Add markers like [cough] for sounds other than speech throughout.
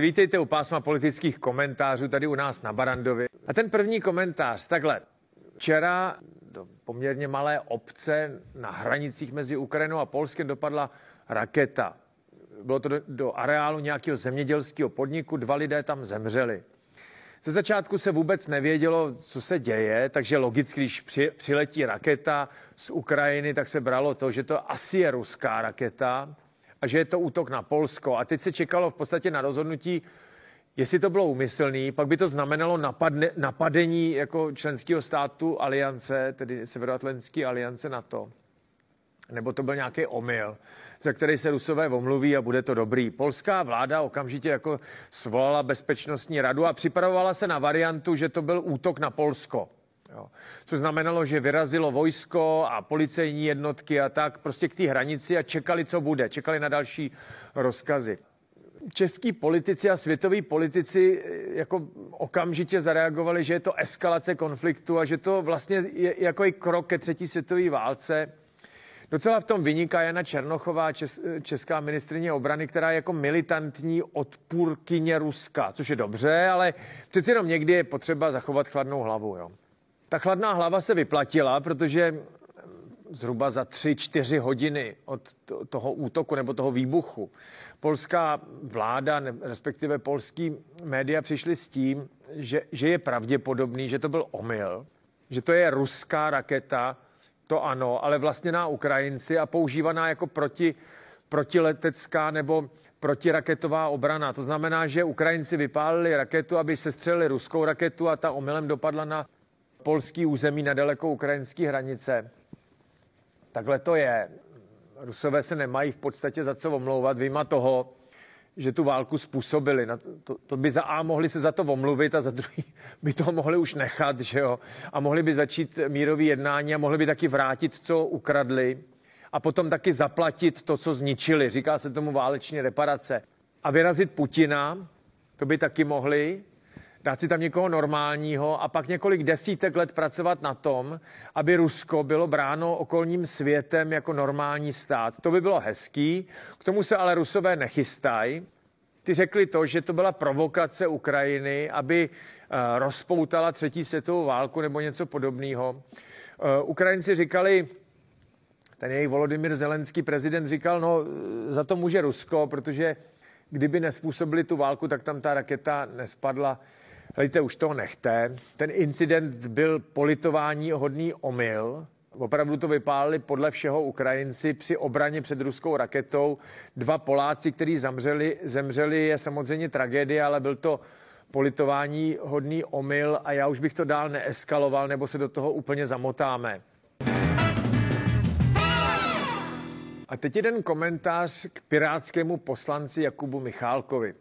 Vítejte u pásma politických komentářů tady u nás na Barandovi. A ten první komentář, takhle. Včera do poměrně malé obce na hranicích mezi Ukrajinou a Polskem dopadla raketa. Bylo to do, do areálu nějakého zemědělského podniku, dva lidé tam zemřeli. Ze začátku se vůbec nevědělo, co se děje, takže logicky, když při, přiletí raketa z Ukrajiny, tak se bralo to, že to asi je ruská raketa a že je to útok na Polsko. A teď se čekalo v podstatě na rozhodnutí, jestli to bylo úmyslný, pak by to znamenalo napadne, napadení jako členského státu aliance, tedy Severoatlantské aliance NATO. Nebo to byl nějaký omyl, za který se Rusové omluví a bude to dobrý. Polská vláda okamžitě jako svolala bezpečnostní radu a připravovala se na variantu, že to byl útok na Polsko. Jo. Což znamenalo, že vyrazilo vojsko a policejní jednotky a tak prostě k té hranici a čekali, co bude. Čekali na další rozkazy. Český politici a světoví politici eh, jako okamžitě zareagovali, že je to eskalace konfliktu a že to vlastně je jako i krok ke třetí světové válce. Docela v tom vyniká Jana Černochová, čes, česká ministrině obrany, která je jako militantní odpůrkyně Ruska, což je dobře, ale přeci jenom někdy je potřeba zachovat chladnou hlavu. Jo. Ta chladná hlava se vyplatila, protože zhruba za tři, čtyři hodiny od toho útoku nebo toho výbuchu polská vláda, respektive polský média přišli s tím, že, že je pravděpodobný, že to byl omyl, že to je ruská raketa, to ano, ale vlastně na Ukrajinci a používaná jako proti, protiletecká nebo protiraketová obrana. To znamená, že Ukrajinci vypálili raketu, aby se střelili ruskou raketu a ta omylem dopadla na polský území nedaleko ukrajinské hranice. Takhle to je. Rusové se nemají v podstatě za co omlouvat, vyjma toho, že tu válku způsobili. Na to, to, to by za A mohli se za to omluvit a za druhý [laughs] by to mohli už nechat, že jo? A mohli by začít mírový jednání a mohli by taky vrátit, co ukradli a potom taky zaplatit to, co zničili. Říká se tomu váleční reparace. A vyrazit Putina, to by taky mohli, dát si tam někoho normálního a pak několik desítek let pracovat na tom, aby Rusko bylo bráno okolním světem jako normální stát. To by bylo hezký, k tomu se ale Rusové nechystají. Ty řekli to, že to byla provokace Ukrajiny, aby uh, rozpoutala třetí světovou válku nebo něco podobného. Uh, Ukrajinci říkali, ten jejich Volodymyr Zelenský prezident říkal, no za to může Rusko, protože kdyby nespůsobili tu válku, tak tam ta raketa nespadla. Hejte, už to nechte. Ten incident byl politování hodný omyl. Opravdu to vypálili podle všeho Ukrajinci při obraně před ruskou raketou. Dva Poláci, kteří zemřeli, zemřeli, je samozřejmě tragédie, ale byl to politování hodný omyl a já už bych to dál neeskaloval, nebo se do toho úplně zamotáme. A teď jeden komentář k pirátskému poslanci Jakubu Michálkovi.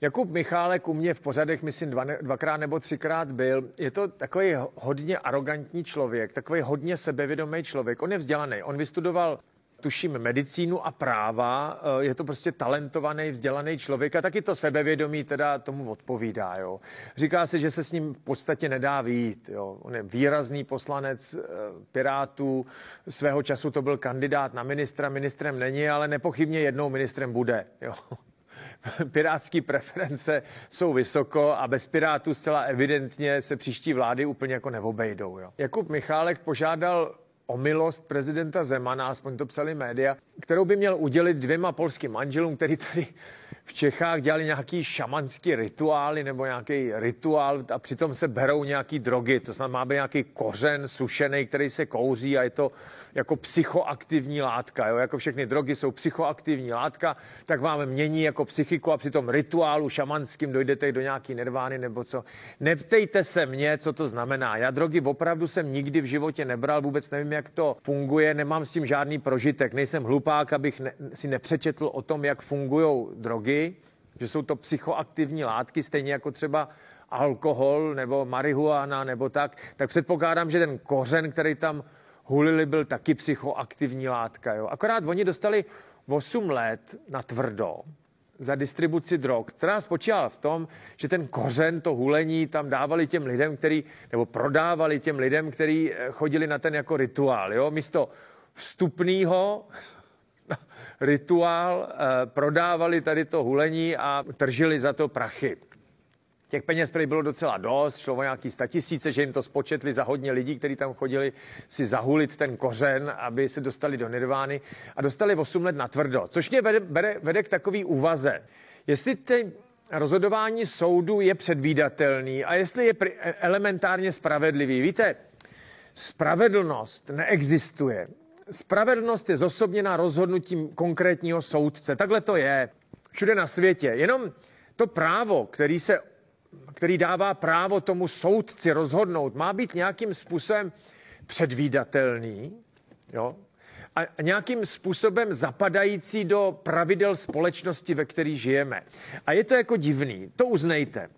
Jakub Michálek u mě v pořadech, myslím, dva, dvakrát nebo třikrát byl. Je to takový hodně arrogantní člověk, takový hodně sebevědomý člověk. On je vzdělaný, on vystudoval tuším medicínu a práva, eh, je to prostě talentovaný, vzdělaný člověk a taky to sebevědomí teda tomu odpovídá. Jo. Říká se, že se s ním v podstatě nedá výjít. Jo. On je výrazný poslanec e, Pirátů, svého času to byl kandidát na ministra, ministrem není, ale nepochybně jednou ministrem bude. Jo. [laughs] pirátské preference jsou vysoko a bez Pirátů zcela evidentně se příští vlády úplně jako neobejdou. Jo. Jakub Michálek požádal o milost prezidenta Zemana, aspoň to psali média, kterou by měl udělit dvěma polským manželům, který tady v Čechách dělali nějaký šamanský rituály nebo nějaký rituál a přitom se berou nějaký drogy. To znamená, má být nějaký kořen sušený, který se kouří a je to jako psychoaktivní látka. Jo? Jako všechny drogy jsou psychoaktivní látka, tak vám mění jako psychiku a při tom rituálu šamanským dojdete do nějaký nervány nebo co. Neptejte se mě, co to znamená. Já drogy opravdu jsem nikdy v životě nebral, vůbec nevím, jak to funguje, nemám s tím žádný prožitek. Nejsem hlupák, abych ne, si nepřečetl o tom, jak fungují drogy, že jsou to psychoaktivní látky, stejně jako třeba alkohol nebo marihuana nebo tak, tak předpokládám, že ten kořen, který tam hulili, byl taky psychoaktivní látka. Jo. Akorát oni dostali 8 let na tvrdo za distribuci drog, která spočívala v tom, že ten kořen, to hulení tam dávali těm lidem, který, nebo prodávali těm lidem, kteří eh, chodili na ten jako rituál. Jo. Místo vstupného [laughs] rituál, eh, prodávali tady to hulení a tržili za to prachy. Těch peněz prý bylo docela dost, šlo o nějaký statisíce, že jim to spočetli za hodně lidí, kteří tam chodili si zahulit ten kořen, aby se dostali do nirvány a dostali 8 let na tvrdo. Což mě vede, vede, vede k takový úvaze. Jestli ty rozhodování soudu je předvídatelný a jestli je elementárně spravedlivý. Víte, spravedlnost neexistuje. Spravedlnost je zosobněna rozhodnutím konkrétního soudce. Takhle to je všude na světě. Jenom to právo, který, se, který dává právo tomu soudci rozhodnout, má být nějakým způsobem předvídatelný. Jo? a nějakým způsobem zapadající do pravidel společnosti, ve které žijeme. A je to jako divný, to uznejte.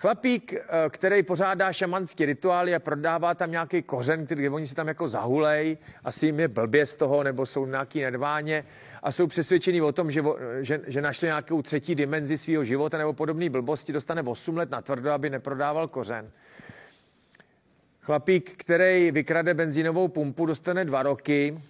Chlapík, eh, který pořádá šamanský rituály a prodává tam nějaký kořen, který oni si tam jako zahulej, asi jim je blbě z toho, nebo jsou nějaký nedváně a jsou přesvědčení o tom, že, že, že našli nějakou třetí dimenzi svého života nebo podobné blbosti, dostane 8 let na tvrdo, aby neprodával kořen. Chlapík, který vykrade benzínovou pumpu, dostane dva roky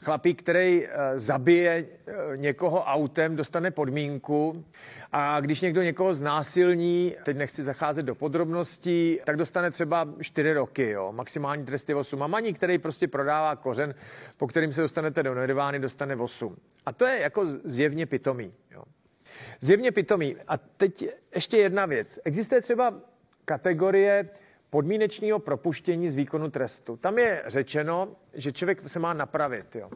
chlapík, který eh, zabije eh, někoho autem, dostane podmínku a když někdo někoho znásilní, teď nechci zacházet do podrobností, tak dostane třeba 4 roky, jo, maximální tresty 8. A maní, který prostě prodává kořen, po kterým se dostanete do nirvány, dostane 8. A to je jako zjevně pitomý. Jo. Zjevně pitomý. A teď ještě jedna věc. Existuje třeba kategorie podmínečního propuštění z výkonu trestu. Tam je řečeno, že člověk se má napravit. Jo.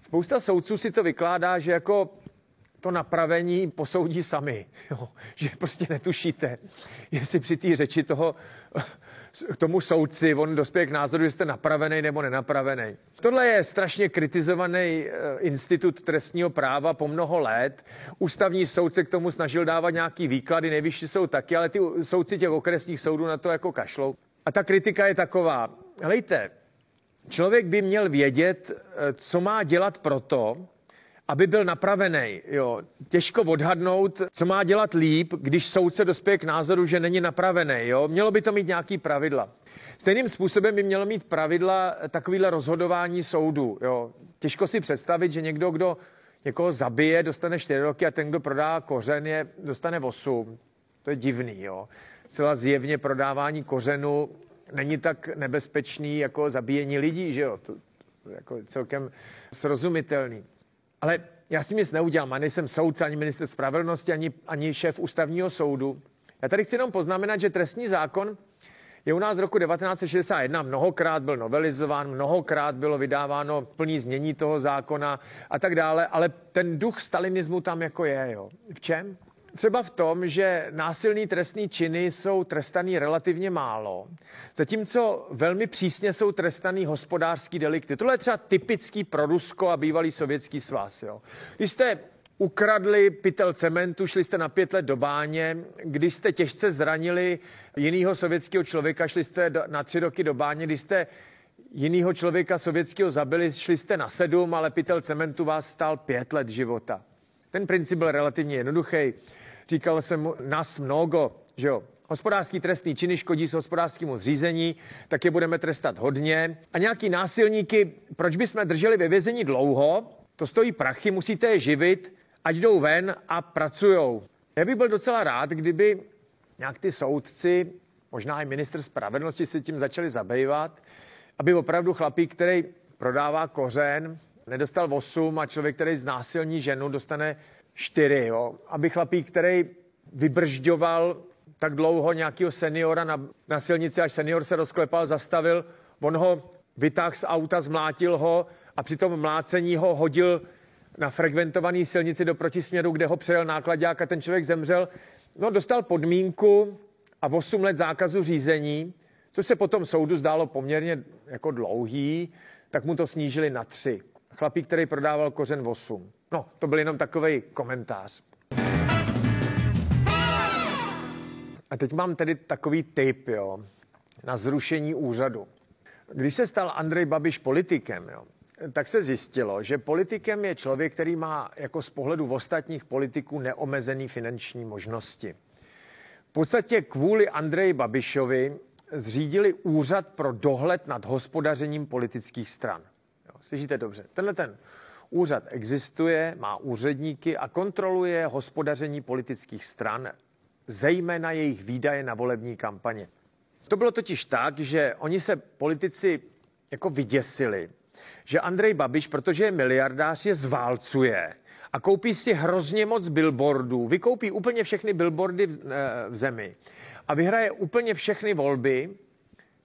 Spousta soudců si to vykládá, že jako to napravení posoudí sami. Jo. [laughs] Že prostě netušíte, jestli při té řeči toho k tomu soudci, on dospěje k názoru, že jste napravený nebo nenapravený. Tohle je strašně kritizovaný eh, institut trestního práva po mnoho let. Ústavní soud se k tomu snažil dávat nějaký výklady, nejvyšší jsou taky, ale ty soudci těch okresních soudů na to jako kašlou. A ta kritika je taková, helejte, člověk by měl vědět, eh, co má dělat proto, aby byl napravený. Jo. Těžko odhadnout, co má dělat líp, když soudce dospěje k názoru, že není napravený. Jo. Mělo by to mít nějaký pravidla. Stejným způsobem by mělo mít pravidla takovýhle rozhodování soudu. Jo. Těžko si představit, že někdo, kdo někoho zabije, dostane 4 roky a ten, kdo prodá kořen, je, dostane 8. To je divný. Jo. Celá zjevně prodávání kořenu není tak nebezpečný jako zabíjení lidí, že jo. To, jako celkem srozumitelný. Ale já s tím nic neudělám. A nejsem soudce, ani minister spravedlnosti, ani, ani šéf ústavního soudu. Já tady chci jenom poznamenat, že trestní zákon je u nás z roku 1961. Mnohokrát byl novelizován, mnohokrát bylo vydáváno plný znění toho zákona a tak dále, ale ten duch stalinismu tam jako je. Jo. V čem? Třeba v tom, že násilný trestní činy jsou trestaný relativně málo, zatímco velmi přísně jsou trestaný hospodářský delikty. Tohle je třeba typický pro Rusko a bývalý sovětský svaz. Jo. Když jste ukradli pytel cementu, šli jste na pět let do báně, když jste těžce zranili jiného sovětského člověka, šli jste na tři roky do báně, když jste jiného člověka sovětského zabili, šli jste na sedm, ale pytel cementu vás stál pět let života. Ten princip byl relativně jednoduchý říkal jsem nás mnogo, že jo, hospodářský trestný činy škodí s hospodářskému zřízení, tak je budeme trestat hodně. A nějaký násilníky, proč bychom drželi ve vězení dlouho? To stojí prachy, musíte je živit, ať jdou ven a pracujou. Já bych byl docela rád, kdyby nějak ty soudci, možná i minister spravedlnosti se tím začali zabývat, aby opravdu chlapík, který prodává kořen, nedostal 8 a člověk, který znásilní ženu, dostane čtyři, jo? aby chlapík, který vybržďoval tak dlouho nějakého seniora na, na silnici, až senior se rozklepal, zastavil, on ho vytáhl z auta, zmlátil ho a při tom mlácení ho hodil na frekventovaný silnici do protisměru, kde ho přejel nákladák a ten člověk zemřel. No, dostal podmínku a 8 let zákazu řízení, což se potom soudu zdálo poměrně jako dlouhý, tak mu to snížili na tři. Chlapík, který prodával kořen 8. No, to byl jenom takový komentář. A teď mám tedy takový tip, jo, na zrušení úřadu. Když se stal Andrej Babiš politikem, jo, tak se zjistilo, že politikem je člověk, který má jako z pohledu v ostatních politiků neomezený finanční možnosti. V podstatě kvůli Andreji Babišovi zřídili úřad pro dohled nad hospodařením politických stran. Slyšíte dobře. Tenhle ten Úřad existuje, má úředníky a kontroluje hospodaření politických stran, zejména jejich výdaje na volební kampaně. To bylo totiž tak, že oni se politici jako vyděsili, že Andrej Babiš, protože je miliardář, je zválcuje a koupí si hrozně moc billboardů, vykoupí úplně všechny billboardy v, eh, v zemi a vyhraje úplně všechny volby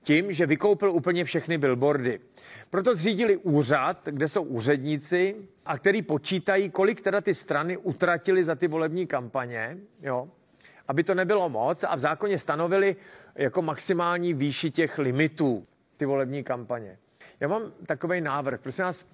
tím, že vykoupil úplně všechny billboardy. Proto zřídili úřad, kde jsou úředníci a který počítají, kolik teda ty strany utratili za ty volební kampaně, jo, aby to nebylo moc a v zákoně stanovili jako maximální výši těch limitů ty volební kampaně. Já mám takový návrh, prosím vás,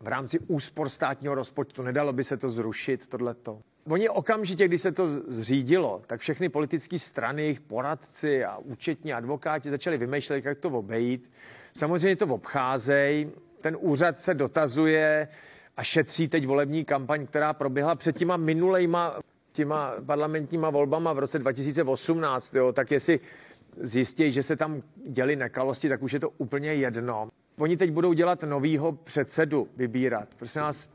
v rámci úspor státního rozpočtu, nedalo by se to zrušit, tohleto. Oni okamžitě, když se to zřídilo, tak všechny politické strany, jejich poradci a účetní advokáti začali vymýšlet, jak to obejít. Samozřejmě to obcházejí, ten úřad se dotazuje a šetří teď volební kampaň, která proběhla před těma minulejma těma parlamentníma volbama v roce 2018, jo, tak jestli zjistí, že se tam děli nekalosti, tak už je to úplně jedno. Oni teď budou dělat novýho předsedu vybírat. Prosím nás,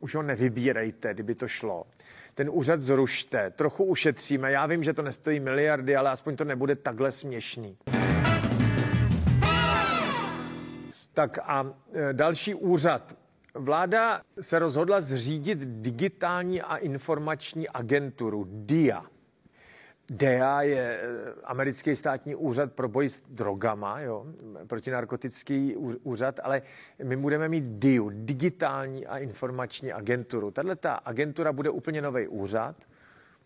už ho nevybírejte, kdyby to šlo. Ten úřad zrušte, trochu ušetříme. Já vím, že to nestojí miliardy, ale aspoň to nebude takhle směšný. Tak a e, další úřad. Vláda se rozhodla zřídit digitální a informační agenturu DIA. DEA je eh, americký státní úřad pro boj s drogama, jo, protinarkotický úřad, ale my budeme mít DIU, digitální a informační agenturu. Tahle ta agentura bude úplně nový úřad,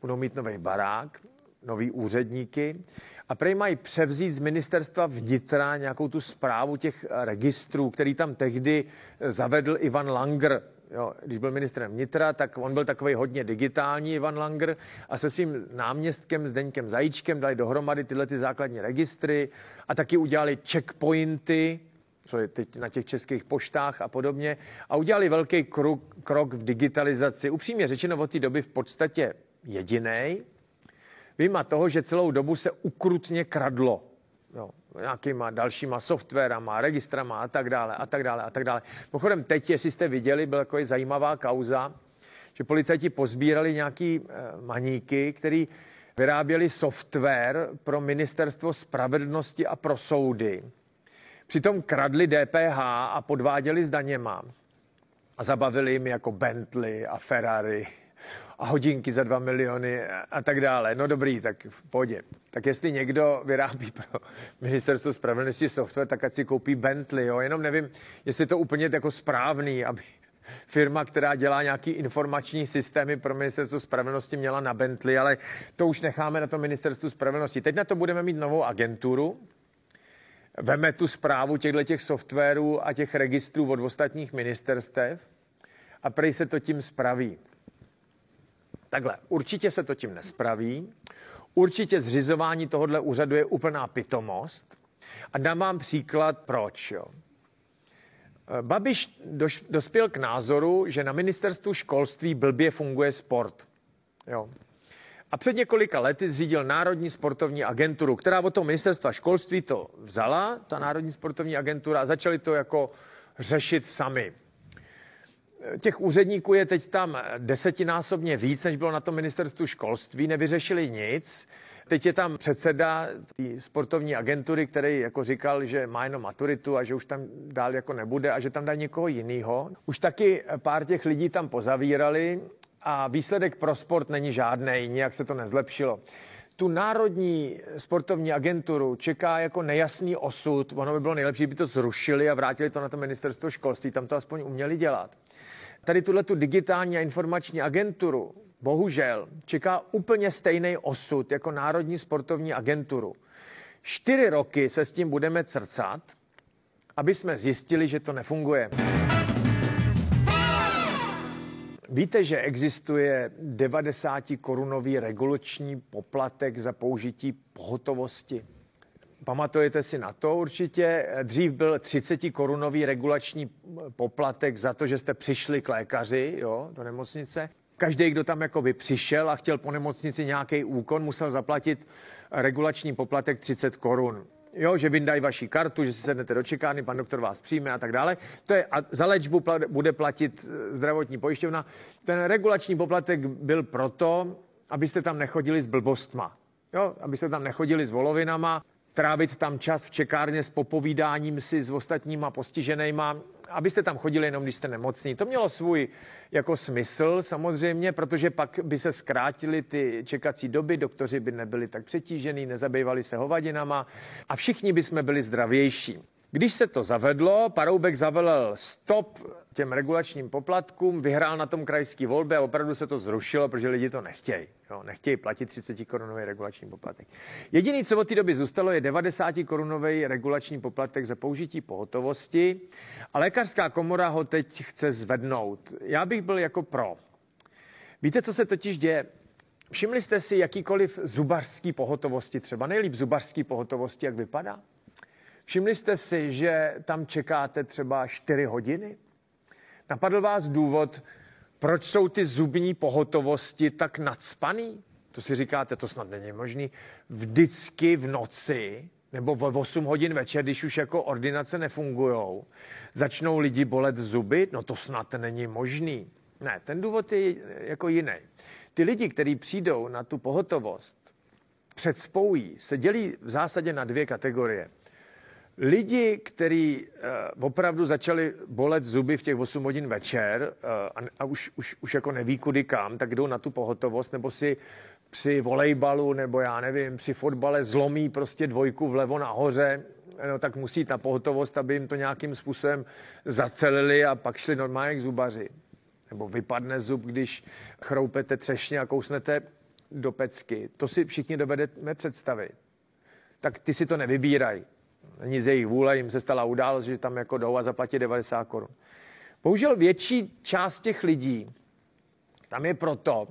budou mít nový barák, nový úředníky a prej mají převzít z ministerstva vnitra nějakou tu zprávu těch registrů, který tam tehdy zavedl Ivan Langer, Jo, když byl ministrem vnitra, tak on byl takový hodně digitální, Ivan Langer, a se svým náměstkem Zdeňkem Zajíčkem dali dohromady tyhle ty základní registry a taky udělali checkpointy, co je teď na těch českých poštách a podobně, a udělali velký krok, krok v digitalizaci. Upřímně řečeno od té doby v podstatě jediný. Vyjma toho, že celou dobu se ukrutně kradlo. Jo, nějakýma dalšíma softwarama, registrama a tak dále, a tak dále, a tak dále. Pochodem teď, jestli jste viděli, byla taková zajímavá kauza, že policajti pozbírali nějaký e, maníky, který vyráběli software pro ministerstvo spravedlnosti a pro soudy. Přitom kradli DPH a podváděli s daněma. A zabavili jim jako Bentley a Ferrari a hodinky za 2 miliony a tak dále. No dobrý, tak v pohodě. Tak jestli někdo vyrábí pro ministerstvo spravedlnosti software, tak ať si koupí Bentley, jo. Jenom nevím, jestli je to úplně jako správný, aby firma, která dělá nějaký informační systémy pro ministerstvo spravedlnosti, měla na Bentley, ale to už necháme na to ministerstvu spravedlnosti. Teď na to budeme mít novou agenturu, veme tu zprávu těchto těch softwarů a těch registrů od ostatních ministerstev a prej se to tím spraví. Takhle, určitě se to tím nespraví. Určitě zřizování tohohle úřadu je úplná pitomost. A dám vám příklad, proč. Jo. Babiš doš, dospěl k názoru, že na ministerstvu školství blbě funguje sport. Jo. A před několika lety zřídil Národní sportovní agenturu, která od toho ministerstva školství to vzala, ta Národní sportovní agentura, a začali to jako řešit sami těch úředníků je teď tam desetinásobně víc, než bylo na tom ministerstvu školství, nevyřešili nic. Teď je tam předseda sportovní agentury, který jako říkal, že má jenom maturitu a že už tam dál jako nebude a že tam dá někoho jiného. Už taky pár těch lidí tam pozavírali a výsledek pro sport není žádný, nijak se to nezlepšilo. Tu národní sportovní agenturu čeká jako nejasný osud. Ono by bylo nejlepší, kdyby to zrušili a vrátili to na to ministerstvo školství. Tam to aspoň uměli dělat tady tuhle tu digitální a informační agenturu bohužel čeká úplně stejný osud jako Národní sportovní agenturu. Čtyři roky se s tím budeme crcat, aby jsme zjistili, že to nefunguje. Víte, že existuje 90 korunový regulační poplatek za použití pohotovosti? Pamatujete si na to určitě. Dřív byl 30 korunový regulační poplatek za to, že jste přišli k lékaři jo, do nemocnice. Každý, kdo tam jako by přišel a chtěl po nemocnici nějaký úkon, musel zaplatit regulační poplatek 30 korun. Jo, že vyndají vaši kartu, že si sednete do čekárny, pan doktor vás přijme a tak dále. To je, a za léčbu bude platit eh, zdravotní pojišťovna. Ten regulační poplatek byl proto, abyste tam nechodili s blbostma. Jo, abyste tam nechodili s volovinama, trávit tam čas v čekárně s popovídáním si s ostatníma postiženýma, abyste tam chodili jenom, když jste nemocní. To mělo svůj jako smysl samozřejmě, protože pak by se zkrátily ty čekací doby, doktoři by nebyli tak přetížený, nezabývali se hovadinama a všichni by jsme byli zdravější. Když se to zavedlo, Paroubek zavelel stop těm regulačním poplatkům, vyhrál na tom krajský volby a opravdu se to zrušilo, protože lidi to nechtějí. Jo, nechtějí platit 30 korunový regulační poplatek. Jediný, co od té doby zůstalo, je 90 korunový regulační poplatek za použití pohotovosti a lékařská komora ho teď chce zvednout. Já bych byl jako pro. Víte, co se totiž děje? Všimli jste si jakýkoliv zubařský pohotovosti, třeba nejlíp zubařský pohotovosti, jak vypadá? Všimli jste si, že tam čekáte třeba 4 hodiny? Napadl vás důvod, proč jsou ty zubní pohotovosti tak nadspaný? To si říkáte, to snad není možný. Vždycky v noci nebo v 8 hodin večer, když už jako ordinace nefungují, začnou lidi bolet zuby? No to snad není možný. Ne, ten důvod je jako jiný. Ty lidi, kteří přijdou na tu pohotovost před spoují, se dělí v zásadě na dvě kategorie lidi, kteří uh, opravdu začali bolet zuby v těch 8 hodin večer uh, a, a už, už, už jako neví kudy kam, tak jdou na tu pohotovost, nebo si při volejbalu, nebo já nevím, při fotbale zlomí prostě dvojku vlevo nahoře, no, tak musí na pohotovost, aby jim to nějakým způsobem zacelili a pak šli normálně k zubaři. Nebo vypadne zub, když chroupete třešně a kousnete do pecky. To si všichni dovedeme představit. Tak ty si to nevybírají není z jejich vůle, jim se stala událost, že tam jako jdou a zaplatí 90 korun. Bohužel větší část těch lidí tam je proto,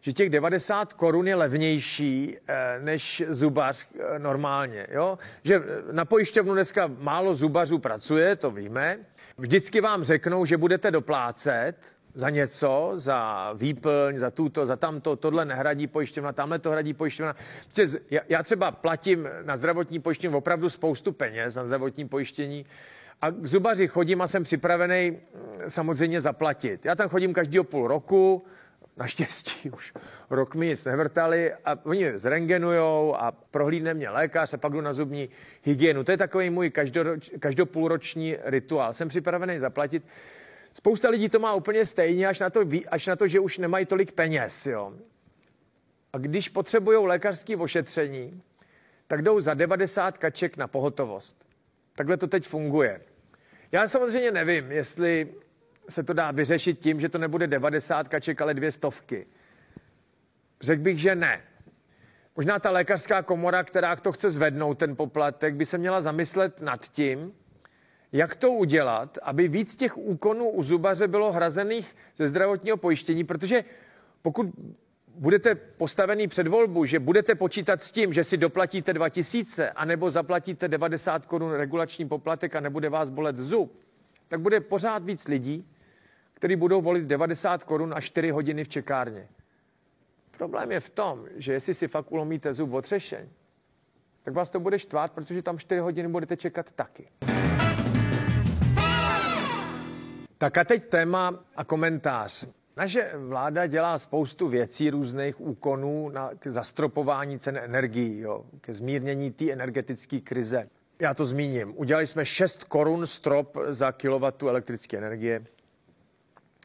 že těch 90 korun je levnější eh, než zubař eh, normálně. Jo? Že eh, na pojišťovnu dneska málo zubařů pracuje, to víme. Vždycky vám řeknou, že budete doplácet, za něco, za výplň, za tuto, za tamto, tohle nehradí pojišťovna, tamhle to hradí pojišťovna. Já třeba platím na zdravotní pojištění opravdu spoustu peněz na zdravotní pojištění a k zubaři chodím a jsem připravený mm, samozřejmě zaplatit. Já tam chodím každého půl roku, naštěstí [laughs] už rok mi nic nevrtali a oni zrengenujou a prohlídne mě lékař a pak jdu na zubní hygienu. To je takový můj každopůlroční rituál. Jsem připravený zaplatit. Spousta lidí to má úplně stejně, až na to, až na to že už nemají tolik peněz. Jo. A když potřebují lékařské ošetření, tak jdou za 90 kaček na pohotovost. Takhle to teď funguje. Já samozřejmě nevím, jestli se to dá vyřešit tím, že to nebude 90 kaček, ale dvě stovky. Řekl bych, že ne. Možná ta lékařská komora, která to chce zvednout, ten poplatek, by se měla zamyslet nad tím, jak to udělat, aby víc těch úkonů u zubaře bylo hrazených ze zdravotního pojištění, protože pokud budete postavený před volbu, že budete počítat s tím, že si doplatíte 2000, anebo zaplatíte 90 korun regulační poplatek a nebude vás bolet zub, tak bude pořád víc lidí, kteří budou volit 90 korun a 4 hodiny v čekárně. Problém je v tom, že jestli si fakt ulomíte zub otřešeň, tak vás to bude štvát, protože tam 4 hodiny budete čekat taky. Tak a teď téma a komentář. Naše vláda dělá spoustu věcí, různých úkonů na, k zastropování cen energií, jo, ke zmírnění té energetické krize. Já to zmíním. Udělali jsme 6 korun strop za kilowattu elektrické energie,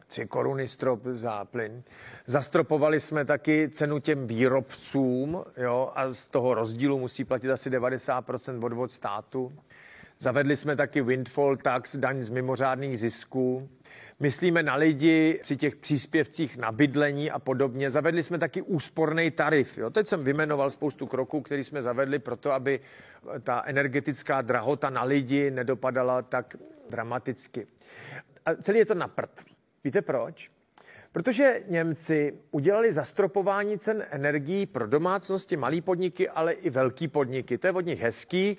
3 koruny strop za plyn. Zastropovali jsme taky cenu těm výrobcům jo, a z toho rozdílu musí platit asi 90% odvod státu. Zavedli jsme taky windfall tax, daň z mimořádných zisků. Myslíme na lidi při těch příspěvcích na bydlení a podobně. Zavedli jsme taky úsporný tarif. Jo. Teď jsem vymenoval spoustu kroků, které jsme zavedli proto, aby ta energetická drahota na lidi nedopadala tak dramaticky. A celý je to na prd. Víte proč? Protože Němci udělali zastropování cen energií pro domácnosti, malé podniky, ale i velké podniky. To je od nich hezký.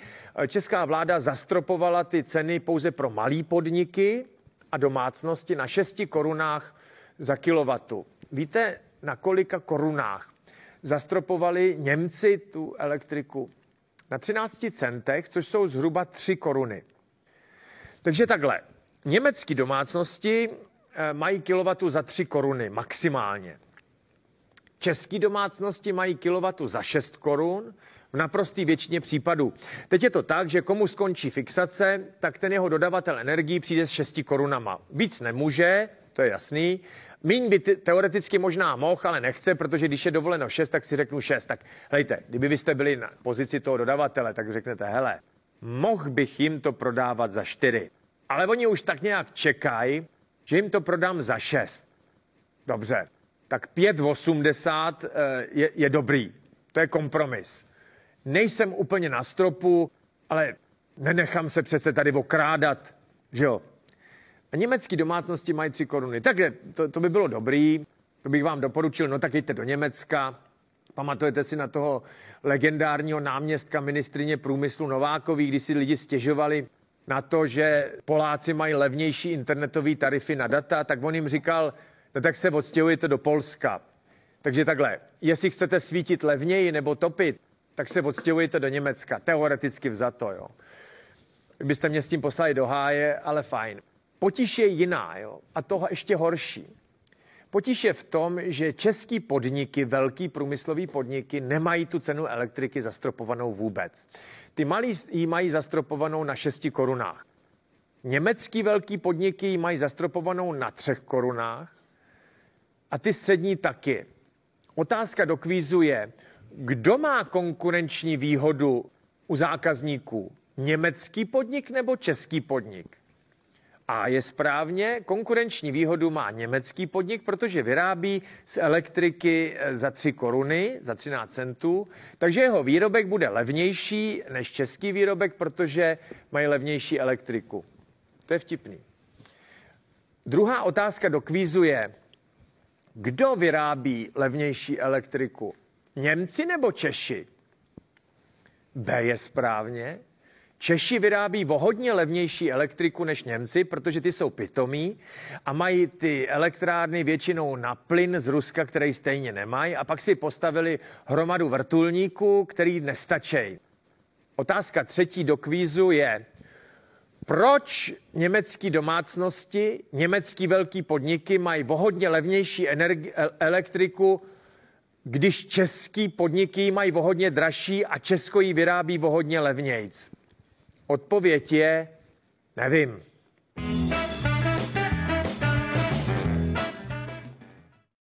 Česká vláda zastropovala ty ceny pouze pro malé podniky a domácnosti na 6 korunách za kilowatu. Víte, na kolika korunách zastropovali Němci tu elektriku? na 13 centech, což jsou zhruba 3 koruny. Takže takhle. Německé domácnosti mají kilowatu za 3 koruny maximálně. České domácnosti mají kilowatu za 6 korun, v naprostý většině případů. Teď je to tak, že komu skončí fixace, tak ten jeho dodavatel energií přijde s 6 korunama. Víc nemůže, to je jasný. Míň by teoreticky možná mohl, ale nechce, protože když je dovoleno 6, tak si řeknu 6. Tak hejte, kdyby byste byli na pozici toho dodavatele, tak řeknete, hele, mohl bych jim to prodávat za 4. Ale oni už tak nějak čekají, že jim to prodám za 6. Dobře, tak 5,80 eh, je, je dobrý. To je kompromis. Nejsem úplně na stropu, ale nenechám se přece tady okrádat, že jo. A německé domácnosti mají 3 koruny. Takže to, to by bylo dobrý, to bych vám doporučil, no tak jděte do Německa. Pamatujete si na toho legendárního náměstka ministrině průmyslu Novákový, když si lidi stěžovali na to, že Poláci mají levnější internetové tarify na data, tak on jim říkal, no tak se odstěhujete do Polska. Takže takhle, jestli chcete svítit levněji nebo topit, tak se odstěhujete do Německa. Teoreticky vzato, jo. Byste mě s tím poslali do háje, ale fajn. Potíž je jiná, jo. A toho ještě horší. Potíž je v tom, že český podniky, velký průmyslový podniky, nemají tu cenu elektriky zastropovanou vůbec. Ty malí ji mají zastropovanou na 6 korunách. Německý velký podniky ji mají zastropovanou na 3 korunách a ty střední taky. Otázka do kvízu je, kdo má konkurenční výhodu u zákazníků? Německý podnik nebo český podnik? A je správně, konkurenční výhodu má německý podnik, protože vyrábí z elektriky eh, za 3 koruny, za 13 centů, takže jeho výrobek bude levnější než český výrobek, protože mají levnější elektriku. To je vtipný. Druhá otázka do kvízu je, kdo vyrábí levnější elektriku? Němci nebo Češi? B je správně. Češi vyrábí o hodně levnější elektriku než Němci, protože ty jsou pitomí a mají ty elektrárny většinou na plyn z Ruska, který stejně nemají a pak si postavili hromadu vrtulníků, který nestačí. Otázka třetí do kvízu je, proč německé domácnosti, německý velký podniky mají o hodně levnější energi- elektriku když český podniky mají o hodně dražší a Česko ji vyrábí o hodně levnějc? Odpověď je nevím.